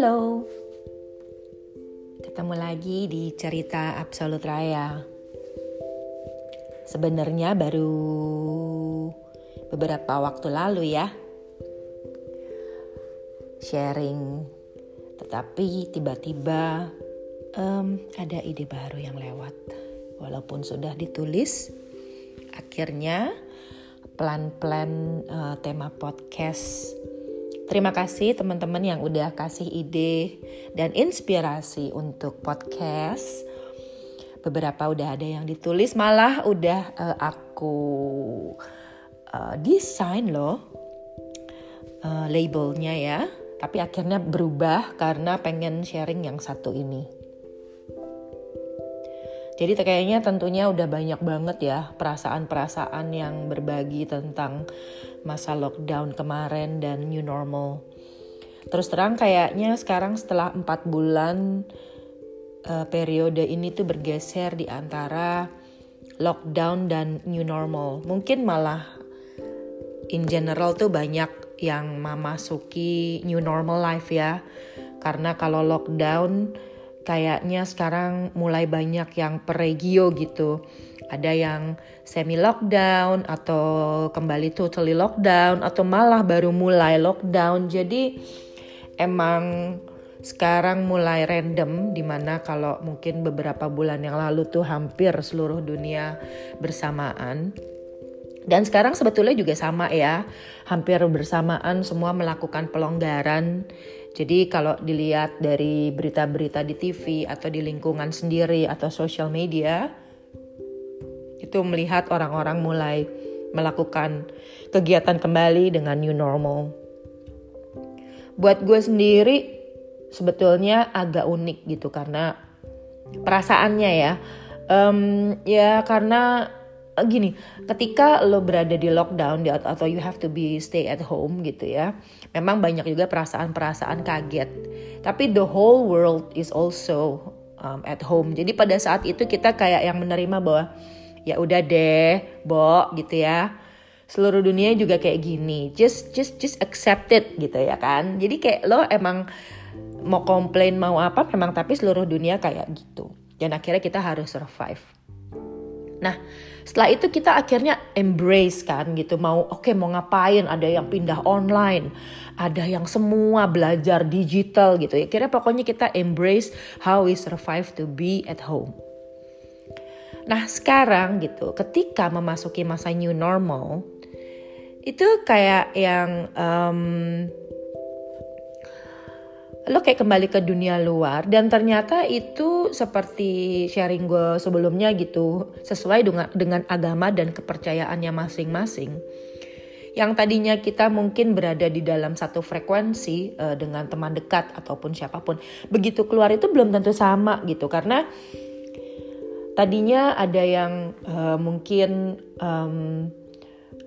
Halo, ketemu lagi di cerita Absolut Raya. Sebenarnya baru beberapa waktu lalu ya, sharing, tetapi tiba-tiba um, ada ide baru yang lewat. Walaupun sudah ditulis, akhirnya plan-plan uh, tema podcast Terima kasih teman-teman yang udah kasih ide dan inspirasi untuk podcast. Beberapa udah ada yang ditulis, malah udah uh, aku uh, desain loh uh, labelnya ya. Tapi akhirnya berubah karena pengen sharing yang satu ini. Jadi kayaknya tentunya udah banyak banget ya perasaan-perasaan yang berbagi tentang masa lockdown kemarin dan new normal. Terus terang kayaknya sekarang setelah empat bulan uh, periode ini tuh bergeser di antara lockdown dan new normal. Mungkin malah in general tuh banyak yang memasuki new normal life ya. Karena kalau lockdown kayaknya sekarang mulai banyak yang per regio gitu. Ada yang semi lockdown atau kembali totally lockdown atau malah baru mulai lockdown. Jadi emang sekarang mulai random di mana kalau mungkin beberapa bulan yang lalu tuh hampir seluruh dunia bersamaan dan sekarang sebetulnya juga sama ya hampir bersamaan semua melakukan pelonggaran jadi kalau dilihat dari berita-berita di TV atau di lingkungan sendiri atau social media, itu melihat orang-orang mulai melakukan kegiatan kembali dengan new normal. Buat gue sendiri sebetulnya agak unik gitu karena perasaannya ya, um, ya karena gini, ketika lo berada di lockdown atau you have to be stay at home gitu ya, memang banyak juga perasaan-perasaan kaget. Tapi the whole world is also um, at home. Jadi pada saat itu kita kayak yang menerima bahwa ya udah deh, Bo gitu ya. Seluruh dunia juga kayak gini. Just just just accept it gitu ya kan. Jadi kayak lo emang mau komplain mau apa memang tapi seluruh dunia kayak gitu. Dan akhirnya kita harus survive. Nah, setelah itu kita akhirnya embrace kan gitu. Mau oke okay, mau ngapain? Ada yang pindah online ada yang semua belajar digital gitu. Ya kira pokoknya kita embrace how we survive to be at home. Nah sekarang gitu ketika memasuki masa new normal itu kayak yang um, lo kayak kembali ke dunia luar dan ternyata itu seperti sharing gue sebelumnya gitu sesuai dengan dengan agama dan kepercayaannya masing-masing. Yang tadinya kita mungkin berada di dalam satu frekuensi uh, dengan teman dekat ataupun siapa pun begitu keluar itu belum tentu sama gitu. Karena tadinya ada yang uh, mungkin um,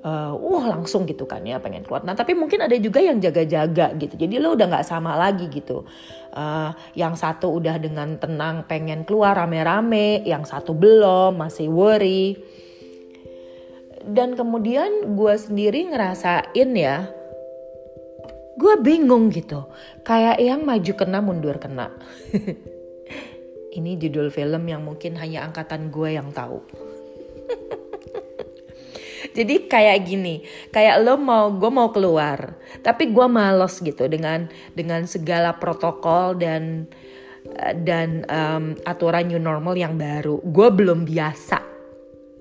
uh, wah langsung gitu kan ya pengen keluar. Nah tapi mungkin ada juga yang jaga-jaga gitu. Jadi lo udah nggak sama lagi gitu. Uh, yang satu udah dengan tenang pengen keluar rame-rame, yang satu belum masih worry. Dan kemudian gue sendiri ngerasain ya, gue bingung gitu. Kayak yang maju kena mundur kena. Ini judul film yang mungkin hanya angkatan gue yang tahu. Jadi kayak gini, kayak lo mau gue mau keluar, tapi gue males gitu dengan dengan segala protokol dan dan um, aturan new normal yang baru. Gue belum biasa,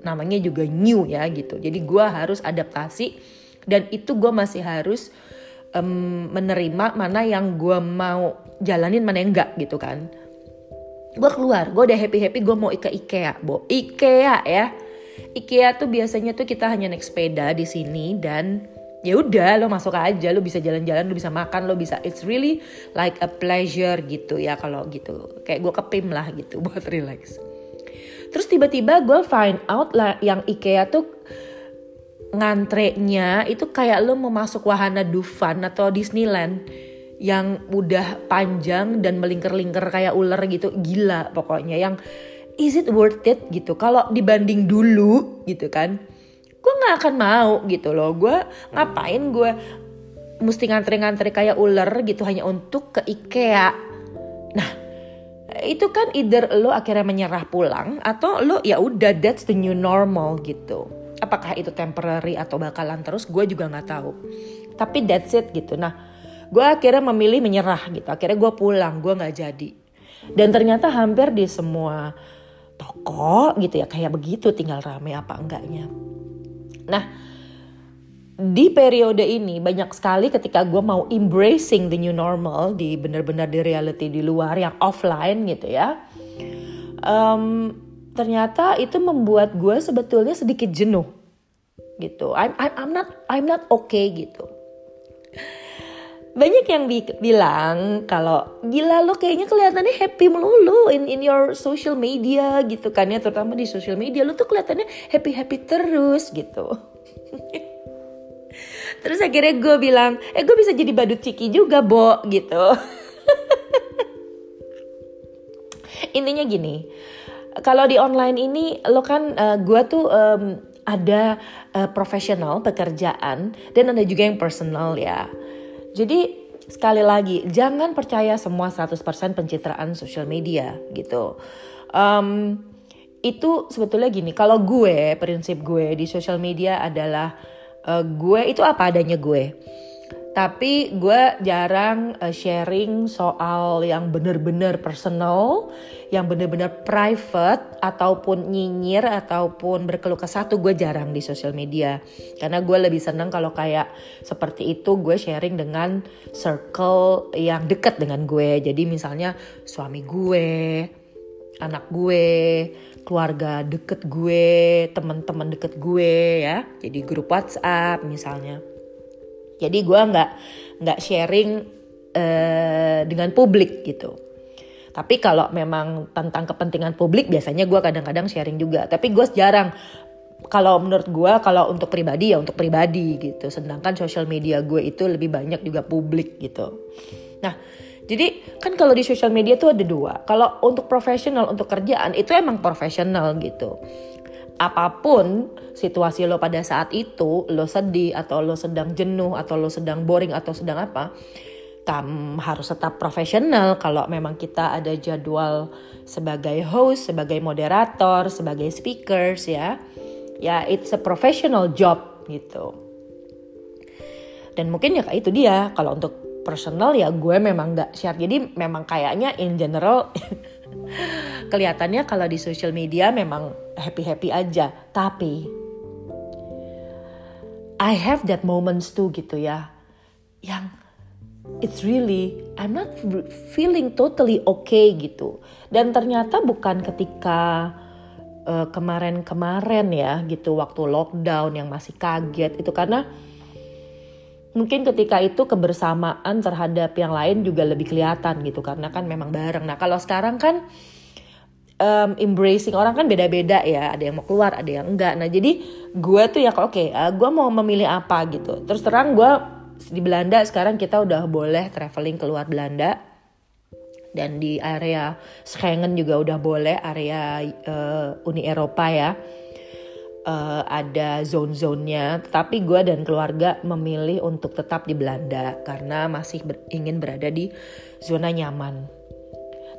namanya juga new ya gitu. Jadi gue harus adaptasi dan itu gue masih harus um, menerima mana yang gue mau jalanin mana yang enggak gitu kan. Gue keluar, gue udah happy happy gue mau ke IKEA, bo IKEA ya IKEA tuh biasanya tuh kita hanya naik sepeda di sini dan ya udah lo masuk aja lo bisa jalan-jalan lo bisa makan lo bisa. It's really like a pleasure gitu ya kalau gitu. Kayak gue kepim lah gitu buat relax. Terus tiba-tiba gue find out lah yang IKEA tuh ngantrenya itu kayak lo mau masuk wahana Dufan atau Disneyland yang udah panjang dan melingkar-lingkar kayak ular gitu. Gila pokoknya. Yang is it worth it gitu kalau dibanding dulu gitu kan gue nggak akan mau gitu loh gue ngapain gue mesti ngantri-ngantri kayak ular gitu hanya untuk ke IKEA. Nah, itu kan either lo akhirnya menyerah pulang atau lo ya udah that's the new normal gitu. Apakah itu temporary atau bakalan terus? Gue juga nggak tahu. Tapi that's it gitu. Nah, gue akhirnya memilih menyerah gitu. Akhirnya gue pulang, gue nggak jadi. Dan ternyata hampir di semua toko gitu ya kayak begitu tinggal rame apa enggaknya. Nah, di periode ini banyak sekali ketika gue mau embracing the new normal di benar-benar di reality di luar yang offline gitu ya um, ternyata itu membuat gue sebetulnya sedikit jenuh gitu I'm I'm, I'm not I'm not okay gitu banyak yang bi bilang kalau gila lo kayaknya kelihatannya happy melulu in in your social media gitu kan ya terutama di social media lo tuh kelihatannya happy happy terus gitu Terus akhirnya gue bilang, eh gue bisa jadi badut ciki juga, Bo, gitu. Intinya gini, kalau di online ini lo kan uh, gue tuh um, ada uh, profesional pekerjaan dan ada juga yang personal ya. Jadi sekali lagi jangan percaya semua 100% pencitraan sosial media gitu. Um, itu sebetulnya gini, kalau gue prinsip gue di sosial media adalah uh, gue itu apa adanya gue tapi gue jarang uh, sharing soal yang bener-bener personal, yang bener-bener private ataupun nyinyir ataupun berkeluh kesah tuh gue jarang di sosial media. Karena gue lebih seneng kalau kayak seperti itu gue sharing dengan circle yang deket dengan gue. Jadi misalnya suami gue, anak gue, keluarga deket gue, teman-teman deket gue ya. Jadi grup WhatsApp misalnya. Jadi gue nggak nggak sharing uh, dengan publik gitu. Tapi kalau memang tentang kepentingan publik biasanya gue kadang-kadang sharing juga. Tapi gue jarang kalau menurut gue kalau untuk pribadi ya untuk pribadi gitu. Sedangkan sosial media gue itu lebih banyak juga publik gitu. Nah jadi kan kalau di social media tuh ada dua. Kalau untuk profesional, untuk kerjaan itu emang profesional gitu. Apa pun situasi lo pada saat itu, lo sedih atau lo sedang jenuh atau lo sedang boring atau sedang apa, kamu harus tetap profesional kalau memang kita ada jadwal sebagai host, sebagai moderator, sebagai speakers ya. Ya it's a professional job gitu. Dan mungkin ya itu dia kalau untuk personal ya gue memang gak share jadi memang kayaknya in general kelihatannya kalau di social media memang happy happy aja. Tapi I have that moments too gitu ya. Yang it's really I'm not feeling totally okay gitu. Dan ternyata bukan ketika uh, kemarin-kemarin ya gitu waktu lockdown yang masih kaget itu. Karena mungkin ketika itu kebersamaan terhadap yang lain juga lebih kelihatan gitu. Karena kan memang bareng. Nah kalau sekarang kan um, embracing orang kan beda-beda ya, ada yang mau keluar, ada yang enggak. Nah jadi gue tuh ya oke, okay, uh, gue mau memilih apa gitu. Terus terang gue di Belanda sekarang kita udah boleh traveling keluar Belanda dan di area Schengen juga udah boleh area uh, Uni Eropa ya uh, ada zone-zonenya, tapi gue dan keluarga memilih untuk tetap di Belanda karena masih ber ingin berada di zona nyaman.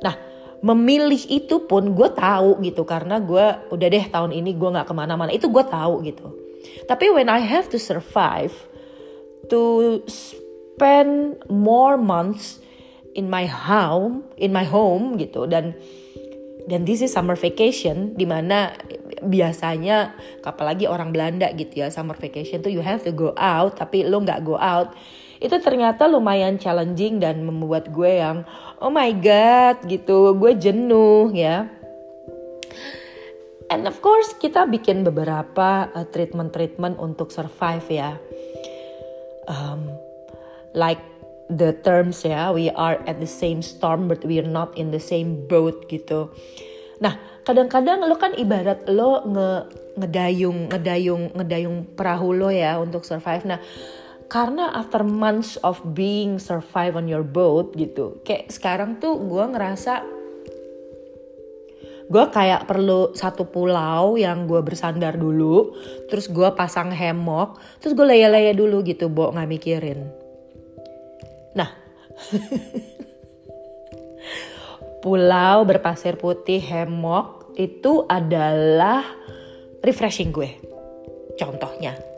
Nah, memilih itu pun gue tahu gitu karena gue udah deh tahun ini gue nggak ke mana-mana itu gue tahu gitu. Tapi when I have to survive, to spend more months in my home, in my home gitu dan dan this is summer vacation di mana biasanya apalagi orang Belanda gitu ya summer vacation tuh you have to go out tapi lo nggak go out itu ternyata lumayan challenging dan membuat gue yang oh my god gitu. Gue jenuh ya. And of course kita bikin beberapa uh, treatment-treatment untuk survive ya. Um, like the terms ya. We are at the same storm but we are not in the same boat gitu. Nah kadang-kadang lo kan ibarat lo nge ngedayung ngedayung ngedayung perahu lo ya untuk survive. Nah karena after months of being survive on your boat gitu kayak sekarang tuh gue ngerasa gue kayak perlu satu pulau yang gue bersandar dulu terus gue pasang hemok terus gue laya-laya dulu gitu bo nggak mikirin Nah, pulau berpasir putih hemok itu adalah refreshing gue. Contohnya.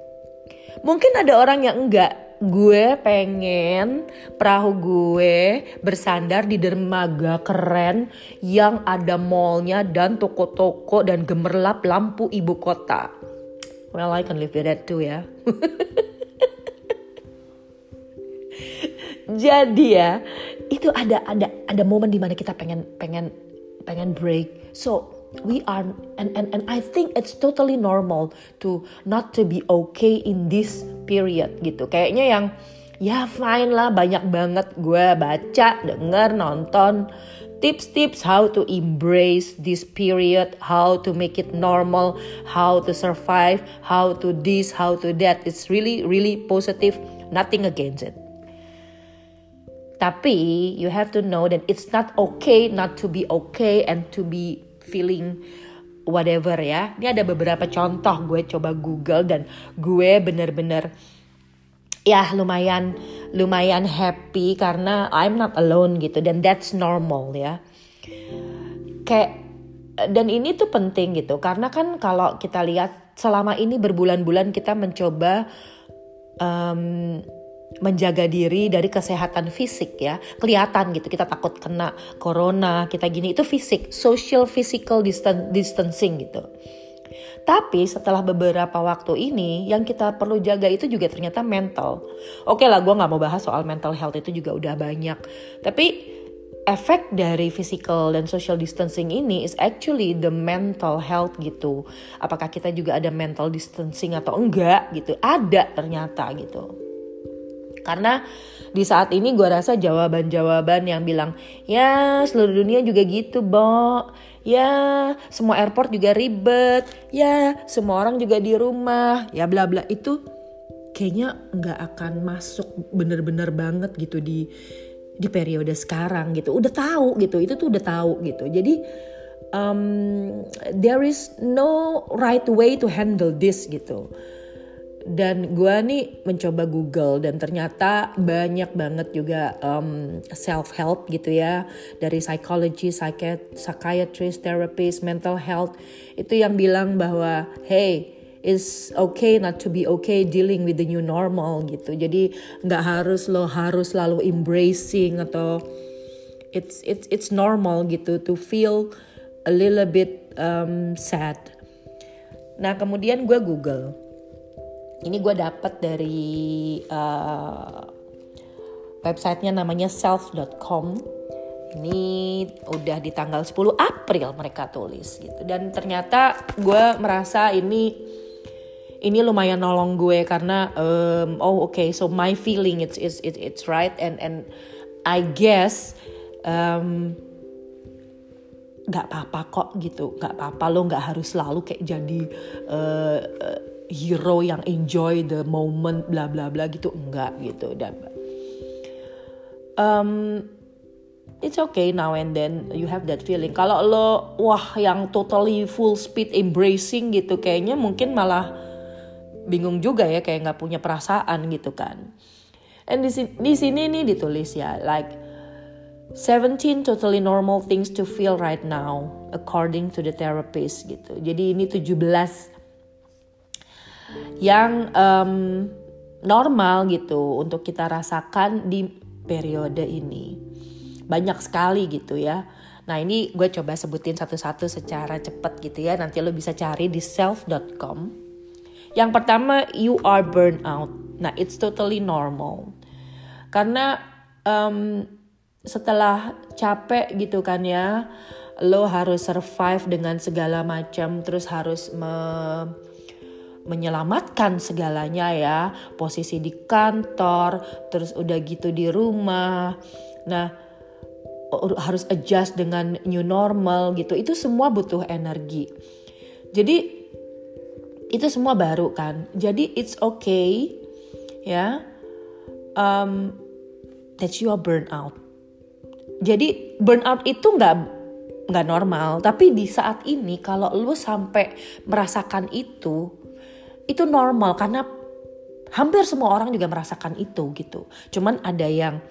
Mungkin ada orang yang enggak. Gue pengen perahu gue bersandar di dermaga keren yang ada mallnya dan toko-toko dan gemerlap lampu ibu kota. Well, I can live with that too ya. Jadi ya, itu ada ada ada momen di mana kita pengen pengen pengen break. So we are and and and I think it's totally normal to not to be okay in this period gitu kayaknya yang ya fine lah banyak banget gue baca denger nonton tips-tips how to embrace this period, how to make it normal, how to survive, how to this, how to that. It's really, really positive, nothing against it. Tapi you have to know that it's not okay not to be okay and to be feeling whatever ya. Ini ada beberapa contoh gue coba Google dan gue bener-bener ya lumayan lumayan happy karena I'm not alone gitu dan that's normal ya. Kayak dan ini tuh penting gitu karena kan kalau kita lihat selama ini berbulan-bulan kita mencoba um, menjaga diri dari kesehatan fisik ya kelihatan gitu kita takut kena corona kita gini itu fisik social physical distancing gitu tapi setelah beberapa waktu ini yang kita perlu jaga itu juga ternyata mental oke lah gue nggak mau bahas soal mental health itu juga udah banyak tapi efek dari physical dan social distancing ini is actually the mental health gitu. Apakah kita juga ada mental distancing atau enggak gitu? Ada ternyata gitu. Karena di saat ini gue rasa jawaban-jawaban yang bilang ya seluruh dunia juga gitu, Bo. Ya, semua airport juga ribet. Ya, semua orang juga di rumah. Ya bla bla itu kayaknya nggak akan masuk bener-bener banget gitu di di periode sekarang gitu. Udah tahu gitu, itu tuh udah tahu gitu. Jadi um, there is no right way to handle this gitu dan gue nih mencoba Google dan ternyata banyak banget juga um, self help gitu ya. Dari psychology, psychiatrist, therapist, mental health. Itu yang bilang bahwa hey it's okay not to be okay dealing with the new normal gitu. Jadi nggak harus lo harus selalu embracing atau it's it's it's normal gitu to feel a little bit um, sad. Nah kemudian gue Google ini gue dapat dari uh, websitenya namanya self.com. Ini udah di tanggal 10 April mereka tulis gitu. Dan ternyata gue merasa ini ini lumayan nolong gue karena um, oh oke okay, so my feeling it's it's it's, it's right and and I guess um, nggak apa-apa kok gitu nggak apa-apa lo nggak harus selalu kayak jadi uh, uh, hero yang enjoy the moment bla bla bla gitu. Enggak gitu dan um, it's okay now and then you have that feeling. Kalau lo wah yang totally full speed embracing gitu kayaknya mungkin malah bingung juga ya kayak nggak punya perasaan gitu kan. And di sini, di sini nih ditulis ya like 17 totally normal things to feel right now according to the therapist gitu. Jadi ini 17 yang um, normal gitu untuk kita rasakan di periode ini. Banyak sekali gitu ya. Nah ini gue coba sebutin satu-satu secara cepat gitu ya. Nanti lo bisa cari di self.com. Yang pertama you are burnout. Nah it's totally normal. Karena um, setelah capek gitu kan ya, lo harus survive dengan segala macam, terus harus me menyelamatkan segalanya ya. Posisi di kantor terus udah gitu di rumah. Nah harus adjust dengan new normal gitu. Itu semua butuh energi. Jadi itu semua baru kan. Jadi it's okay ya. Um, that you are burnout. Jadi burnout itu nggak nggak normal. Tapi di saat ini kalau lu sampai merasakan itu itu normal karena hampir semua orang juga merasakan itu gitu. Cuman ada yang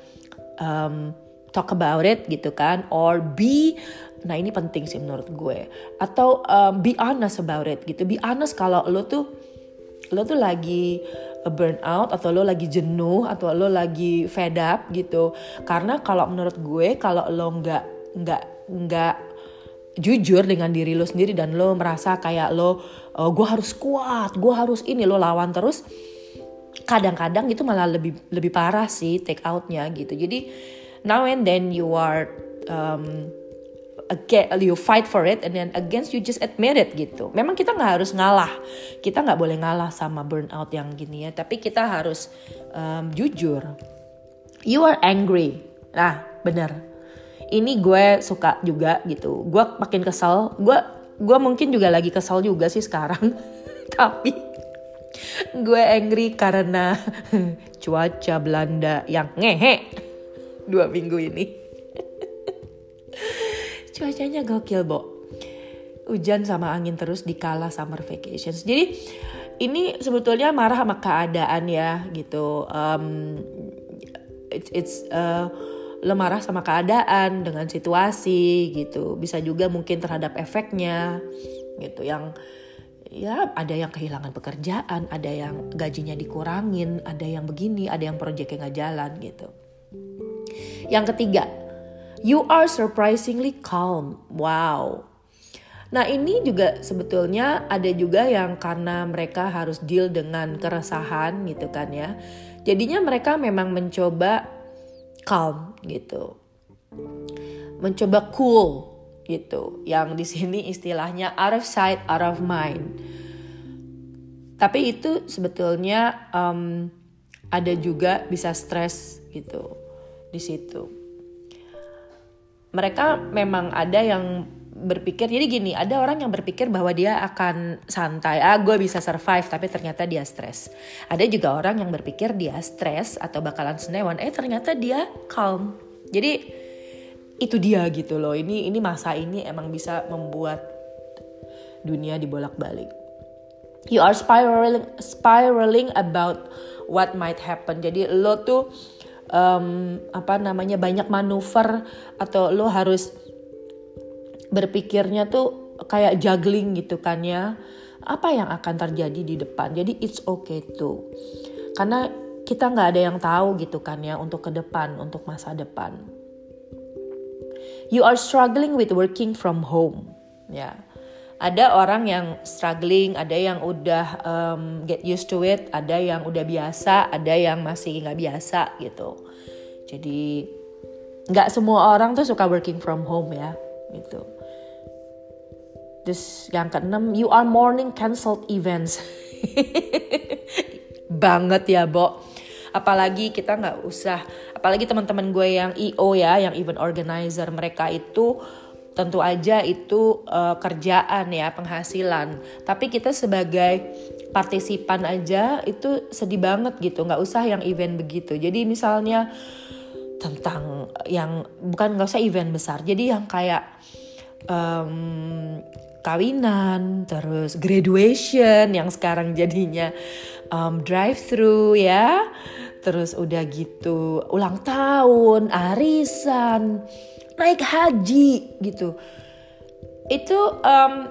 um, talk about it gitu kan or be nah ini penting sih menurut gue. Atau um, be honest about it gitu. Be honest kalau lo tuh lo tuh lagi burn out atau lo lagi jenuh atau lo lagi fed up gitu. Karena kalau menurut gue kalau lo nggak nggak nggak jujur dengan diri lo sendiri dan lo merasa kayak lo oh, gue harus kuat gue harus ini lo lawan terus kadang-kadang itu malah lebih lebih parah sih take outnya gitu jadi now and then you are um, again you fight for it and then against you just admit it gitu. Memang kita nggak harus ngalah, kita nggak boleh ngalah sama burnout yang gini ya. Tapi kita harus um, jujur. You are angry. Nah bener. Ini gue suka juga gitu. Gue makin kesel. Gue gue mungkin juga lagi kesel juga sih sekarang. Tapi gue angry karena cuaca Belanda yang ngehe dua minggu ini cuacanya gokil, Bo. Hujan sama angin terus di kala summer vacations. Jadi ini sebetulnya marah sama keadaan ya gitu. Um, it's it's uh, lo marah sama keadaan dengan situasi gitu. Bisa juga mungkin terhadap efeknya gitu yang ya ada yang kehilangan pekerjaan, ada yang gajinya dikurangin, ada yang begini, ada yang proyeknya nggak jalan gitu. Yang ketiga, You are surprisingly calm. Wow. Nah ini juga sebetulnya ada juga yang karena mereka harus deal dengan keresahan gitu kan ya. Jadinya mereka memang mencoba calm gitu. Mencoba cool gitu. Yang di sini istilahnya out of sight, out of mind. Tapi itu sebetulnya um, ada juga bisa stres gitu di situ mereka memang ada yang berpikir jadi gini ada orang yang berpikir bahwa dia akan santai ah gue bisa survive tapi ternyata dia stres. Ada juga orang yang berpikir dia stres atau bakalan senewan eh ternyata dia calm. Jadi itu dia gitu loh. Ini ini masa ini emang bisa membuat dunia dibolak balik you are spiraling spiraling about what might happen. Jadi lo tuh um, apa namanya banyak manuver atau lo harus berpikirnya tuh kayak juggling gitu kan ya. Apa yang akan terjadi di depan? Jadi it's okay tuh karena kita nggak ada yang tahu gitu kan ya untuk ke depan untuk masa depan. You are struggling with working from home. Ya. Ada orang yang struggling, ada yang udah um, get used to it, ada yang udah biasa, ada yang masih nggak biasa gitu. Jadi nggak semua orang tuh suka working from home ya, gitu. Terus yang keenam, you are morning cancelled events. Banget ya, Bo. Apalagi kita nggak usah, apalagi teman-teman gue yang EO ya, yang event organizer, mereka itu tentu aja itu uh, kerjaan ya penghasilan tapi kita sebagai partisipan aja itu sedih banget gitu nggak usah yang event begitu jadi misalnya tentang yang bukan nggak usah event besar jadi yang kayak um, kawinan terus graduation yang sekarang jadinya um, drive thru ya. Terus udah gitu ulang tahun arisan naik haji gitu. Itu um,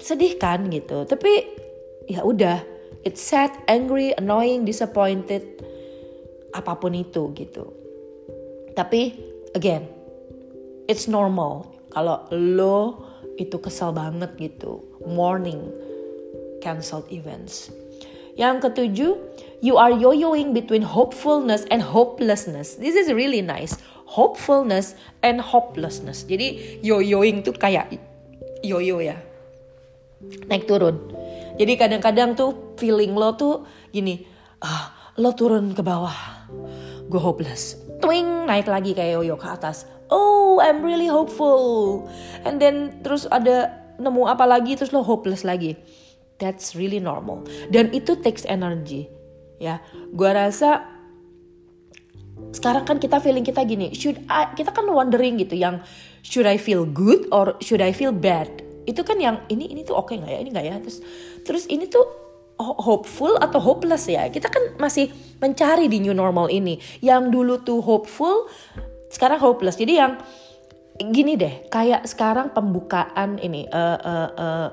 sedih kan gitu. Tapi ya udah it's sad angry annoying disappointed apa pun itu gitu. Tapi again it's normal kalau lo itu kesel banget gitu morning cancelled events yang ketujuh, you are yo-yoing between hopefulness and hopelessness. This is really nice hopefulness and hopelessness. Jadi yo-yoing tuh kayak yo-yo ya. Naik turun. Jadi kadang-kadang tuh feeling lo tuh gini, ah, lo turun ke bawah. Gue hopeless. Twing naik lagi kayak yo-yo ke atas. Oh, I'm really hopeful. And then terus ada nemu apa lagi terus lo hopeless lagi. That's really normal. Dan itu takes energy. Ya, gue rasa sekarang kan kita feeling kita gini, should I, kita kan wondering gitu yang should I feel good or should I feel bad? Itu kan yang ini ini tuh oke okay nggak ya, ini nggak ya? Terus terus ini tuh hopeful atau hopeless ya kita kan masih mencari di new normal ini yang dulu tuh hopeful sekarang hopeless jadi yang gini deh kayak sekarang pembukaan ini uh, uh, uh,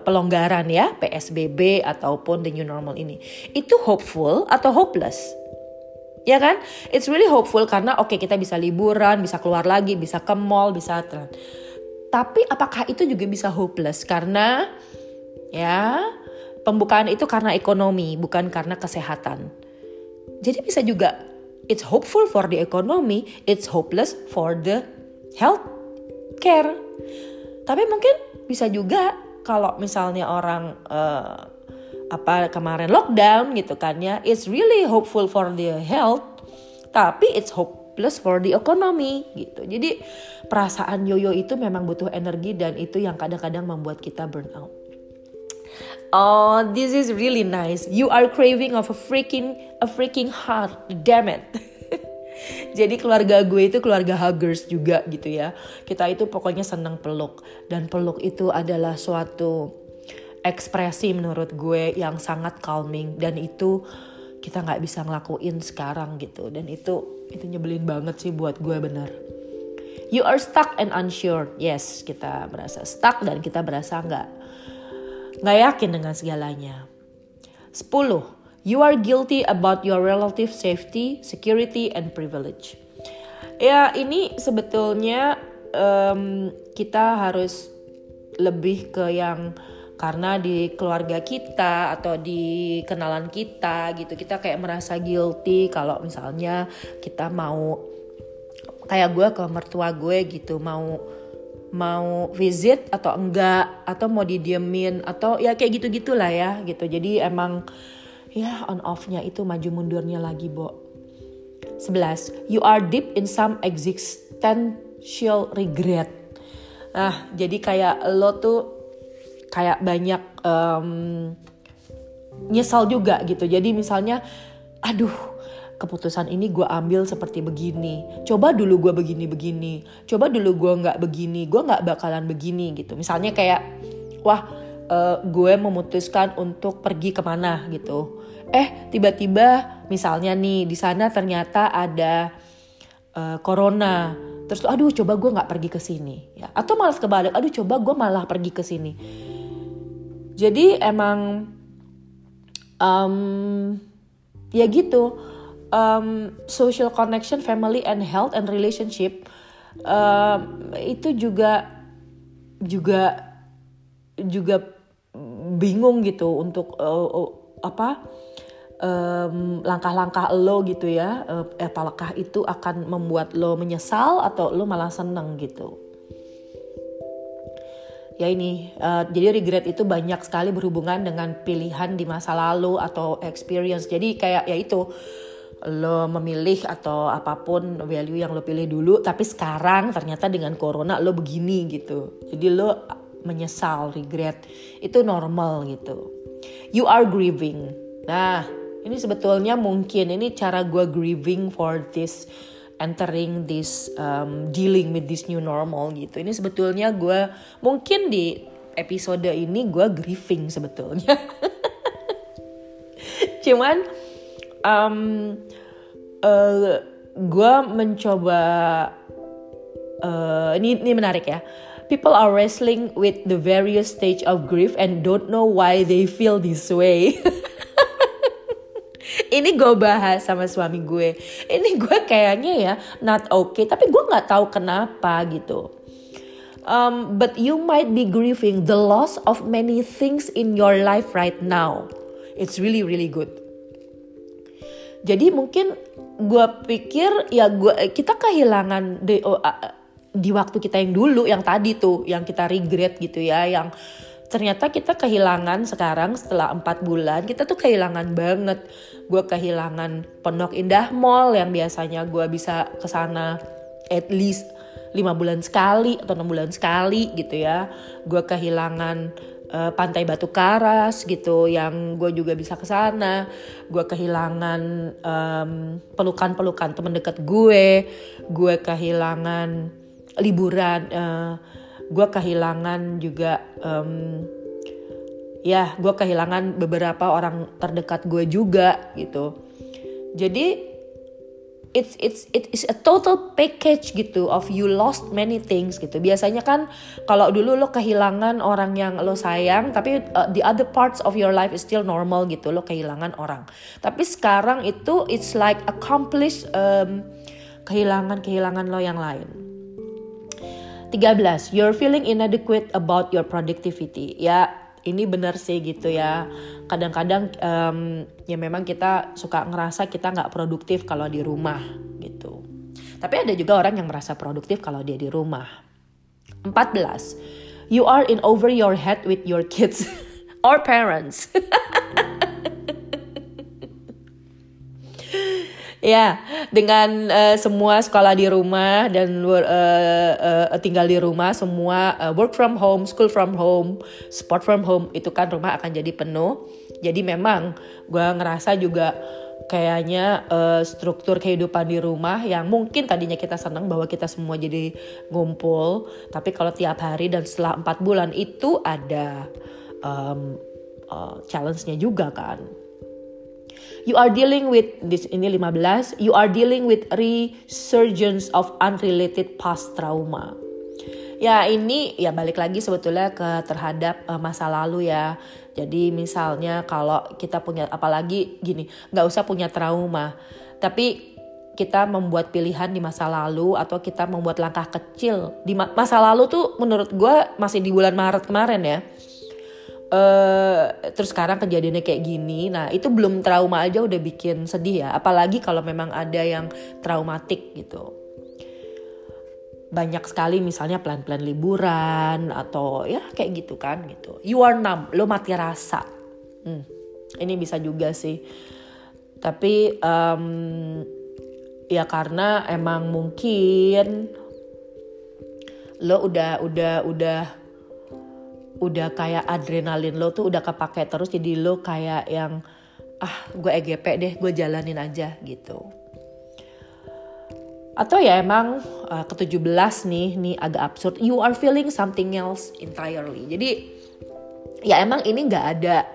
pelonggaran ya PSBB ataupun the new normal ini itu hopeful atau hopeless ya kan? It's really hopeful karena oke okay, kita bisa liburan, bisa keluar lagi, bisa ke mall, bisa tapi apakah itu juga bisa hopeless karena ya pembukaan itu karena ekonomi bukan karena kesehatan. Jadi bisa juga it's hopeful for the economy, it's hopeless for the health care. Tapi mungkin bisa juga kalau misalnya orang uh, apa kemarin lockdown gitu kan ya it's really hopeful for the health tapi it's hopeless for the economy gitu jadi perasaan yoyo itu memang butuh energi dan itu yang kadang-kadang membuat kita burn out Oh, this is really nice. You are craving of a freaking a freaking heart. Damn it. Jadi keluarga gue itu keluarga huggers juga gitu ya. Kita itu pokoknya senang peluk. Dan peluk itu adalah suatu ekspresi menurut gue yang sangat calming. Dan itu kita nggak bisa ngelakuin sekarang gitu. Dan itu itu nyebelin banget sih buat gue bener. You are stuck and unsure. Yes kita berasa stuck dan kita berasa nggak nggak yakin dengan segalanya. 10 you are guilty about your relative safety security and privilege. Ya ini sebetulnya um, kita harus lebih ke yang karena di keluarga kita atau di kenalan kita gitu kita kayak merasa guilty kalau misalnya kita mau kayak gue ke mertua gue gitu mau mau visit atau enggak atau mau didiemin atau ya kayak gitu gitulah ya gitu. Jadi emang ya on off-nya itu maju mundurnya lagi Bo. 11 you are deep in some existential regret. Nah jadi kayak lo tuh kayak banyak um, nyesal juga gitu. Jadi misalnya aduh keputusan ini gue ambil seperti begini. Coba dulu gue begini begini coba dulu gue nggak begini. Gue nggak bakalan begini gitu. Misalnya kayak wah uh, gue memutuskan untuk pergi ke mana gitu eh tiba-tiba misalnya nih di sana ternyata ada uh, corona. Terus aduh coba gue nggak pergi ke sini. Ya atau malah kebalik aduh coba gue malah pergi ke sini. Jadi emang um, ya gitu. Um, social connection family and health and relationship um, itu juga juga juga bingung gitu untuk uh, uh, apa langkah-langkah um, lo gitu ya uh, apakah itu akan membuat lo menyesal atau lo malah seneng gitu? Ya ini uh, jadi regret itu banyak sekali berhubungan dengan pilihan di masa lalu atau experience. Jadi kayak ya itu lo memilih atau apa pun value yang lo pilih dulu tapi sekarang ternyata dengan corona lo begini gitu. Jadi lo menyesal regret. Itu normal gitu. You are grieving. Nah ini sebetulnya mungkin ini cara gue grieving for this entering this um, dealing with this new normal gitu. Ini sebetulnya gue mungkin di episode ini gue grieving sebetulnya. Cuman um, uh, gue mencoba uh, ini ini menarik ya. People are wrestling with the various stage of grief and don't know why they feel this way. ini gue bahas sama suami gue. Ini gue kayaknya ya not okay. Tapi gue nggak tahu kenapa gitu. Um, but you might be grieving the loss of many things in your life right now. It's really really good. Jadi mungkin gue pikir ya gue kita kehilangan di, oh, di waktu kita yang dulu yang tadi tuh yang kita regret gitu ya yang ternyata kita kehilangan sekarang setelah empat bulan kita tuh kehilangan banget. Gue kehilangan Pondok Indah Mall yang biasanya gue bisa ke sana at least lima bulan sekali atau enam bulan sekali gitu ya. Gue kehilangan uh, pantai Batu Karas gitu yang gue juga bisa ke sana gue kehilangan um, pelukan-pelukan temen deket gue. Gue kehilangan liburan uh, gue kehilangan juga um, ya gue kehilangan beberapa orang terdekat gue juga gitu jadi it's it's it is a total package gitu of you lost many things gitu. Biasanya kan kalau dulu lo kehilangan orang yang lo sayang tapi uh, the other parts of your life is still normal gitu. Lo kehilangan orang. Tapi sekarang itu it's like accomplish um, kehilangan-kehilangan lo yang lain. 13. You're feeling inadequate about your productivity. Ya, ini benar sih gitu ya kadang-kadang um, ya memang kita suka ngerasa kita nggak produktif kalau di rumah gitu tapi ada juga orang yang merasa produktif kalau dia di rumah 14 you are in over your head with your kids or parents ya dengan uh, semua sekolah di rumah dan uh, uh, tinggal di rumah semua uh, work from home school from home sport from home itu kan rumah akan jadi penuh. Jadi memang gue ngerasa juga kayaknya uh, struktur kehidupan di rumah yang mungkin tadinya kita senang bahwa kita semua jadi ngumpul tapi kalau tiap hari dan setelah empat bulan itu ada um, uh, challenge-nya juga kan You are dealing with this ini 15, you are dealing with resurgence of unrelated past trauma. Ya ini ya balik lagi sebetulnya ke terhadap uh, masa lalu ya. Jadi misalnya kalau kita punya apalagi gini, nggak usah punya trauma, tapi kita membuat pilihan di masa lalu atau kita membuat langkah kecil di masa lalu tuh menurut gue masih di bulan Maret kemarin ya Uh, terus sekarang kejadiannya kayak gini, nah itu belum trauma aja udah bikin sedih ya, apalagi kalau memang ada yang traumatik gitu. Banyak sekali misalnya plan-plan liburan atau ya kayak gitu kan gitu. You are numb, lo mati rasa. Hmm, ini bisa juga sih. Tapi um, ya karena emang mungkin lo udah udah udah udah kayak adrenalin lo tuh udah kepake terus jadi lo kayak yang ah gue EGP deh gue jalanin aja gitu. Atau ya emang uh, ke-17 nih nih agak absurd. You are feeling something else entirely. Jadi ya emang ini nggak ada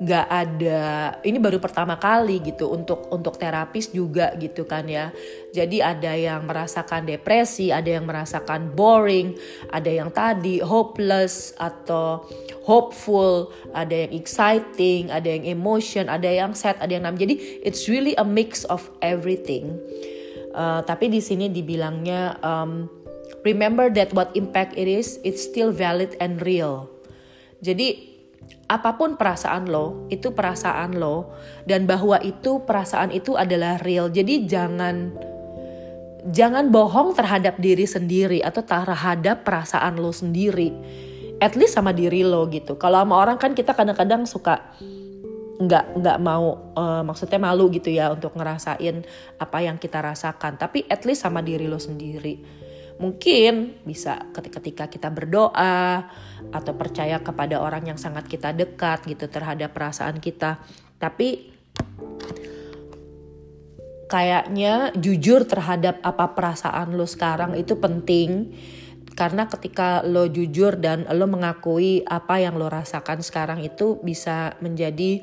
nggak ada ini baru pertama kali gitu untuk untuk terapis juga gitu kan ya. Jadi ada yang merasakan depresi ada yang merasakan boring ada yang tadi hopeless atau hopeful ada yang exciting ada yang emotion ada yang sad ada yang nam jadi it's really a mix of everything. Uh, tapi di sini dibilangnya um, remember that what impact it is it's still valid and real. Jadi apa pun perasaan lo, itu perasaan lo dan bahwa itu perasaan itu adalah real. Jadi jangan jangan bohong terhadap diri sendiri atau terhadap perasaan lo sendiri. At least sama diri lo gitu. Kalau sama orang kan kita kadang-kadang suka nggak nggak mau uh, maksudnya malu gitu ya untuk ngerasain apa yang kita rasakan tapi at least sama diri lo sendiri Mungkin bisa ketika kita berdoa atau percaya kepada orang yang sangat kita dekat gitu terhadap perasaan kita. Tapi kayaknya jujur terhadap apa perasaan lo sekarang itu penting karena ketika lo jujur dan lo mengakui apa yang lo rasakan sekarang itu bisa menjadi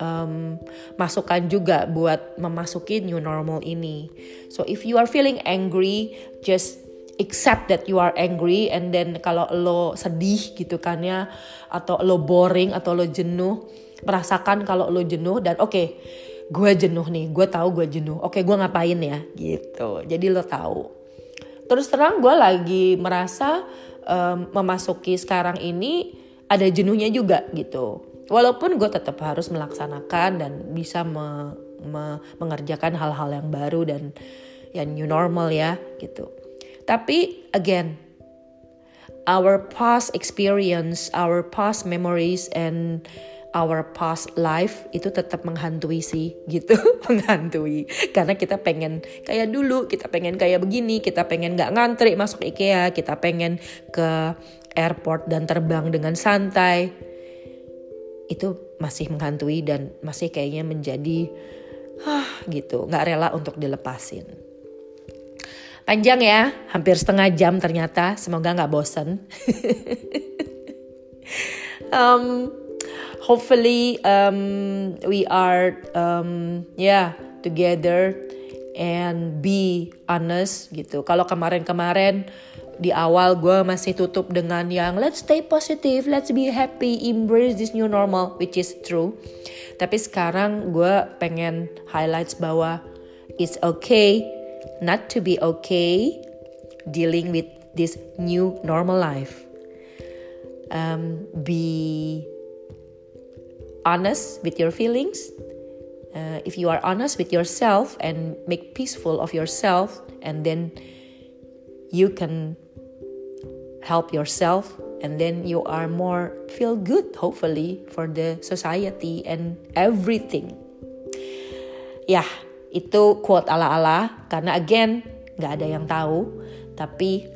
um, masukan juga buat memasuki new normal ini. So if you are feeling angry, just accept that you are angry and then kalau lo sedih gitu kan ya atau lo boring atau lo jenuh merasakan kalau lo jenuh dan oke okay, gue jenuh nih gue tahu gue jenuh oke okay, gue ngapain ya? Gitu. Jadi lo tahu. Terus terang gue lagi merasa um, memasuki sekarang ini ada jenuhnya juga gitu walaupun gue tetap harus melaksanakan dan bisa me, me, mengerjakan hal-hal yang baru dan yang new normal ya gitu. Tapi again, our past experience, our past memories and our past life itu tetap menghantui sih gitu. Menghantui. Karena kita pengen kayak dulu kita pengen kayak begini kita pengen nggak ngantri masuk IKEA kita pengen ke airport dan terbang dengan santai itu masih menghantui dan masih kayaknya menjadi ah gitu. Nggak rela untuk dilepasin. Panjang ya hampir setengah jam ternyata. Semoga nggak bosen. Um, hopefully um, we are um, yeah together and be honest gitu. Kalau kemarin-kemarin di awal gue masih tutup dengan yang let's stay positive, let's be happy, embrace this new normal, which is true. Tapi sekarang gue pengen highlights bahwa it's okay not to be okay dealing with this new normal life. Um, be honest with your feelings, uh, if you are honest with yourself and make peaceful of yourself and then you can help yourself and then you are more feel good hopefully for the society and everything ya itu quote ala-ala karena again nggak ada yang tahu tapi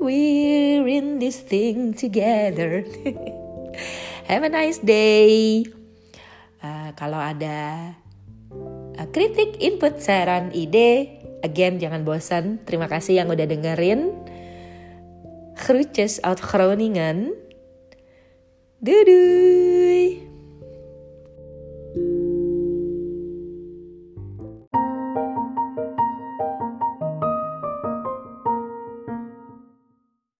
we're in this thing together have a nice day uh, kalau ada uh, kritik, input, saran, ide. Again, jangan bosan. Terima kasih yang udah dengerin. Groetjes uit Groningen. Doei doei!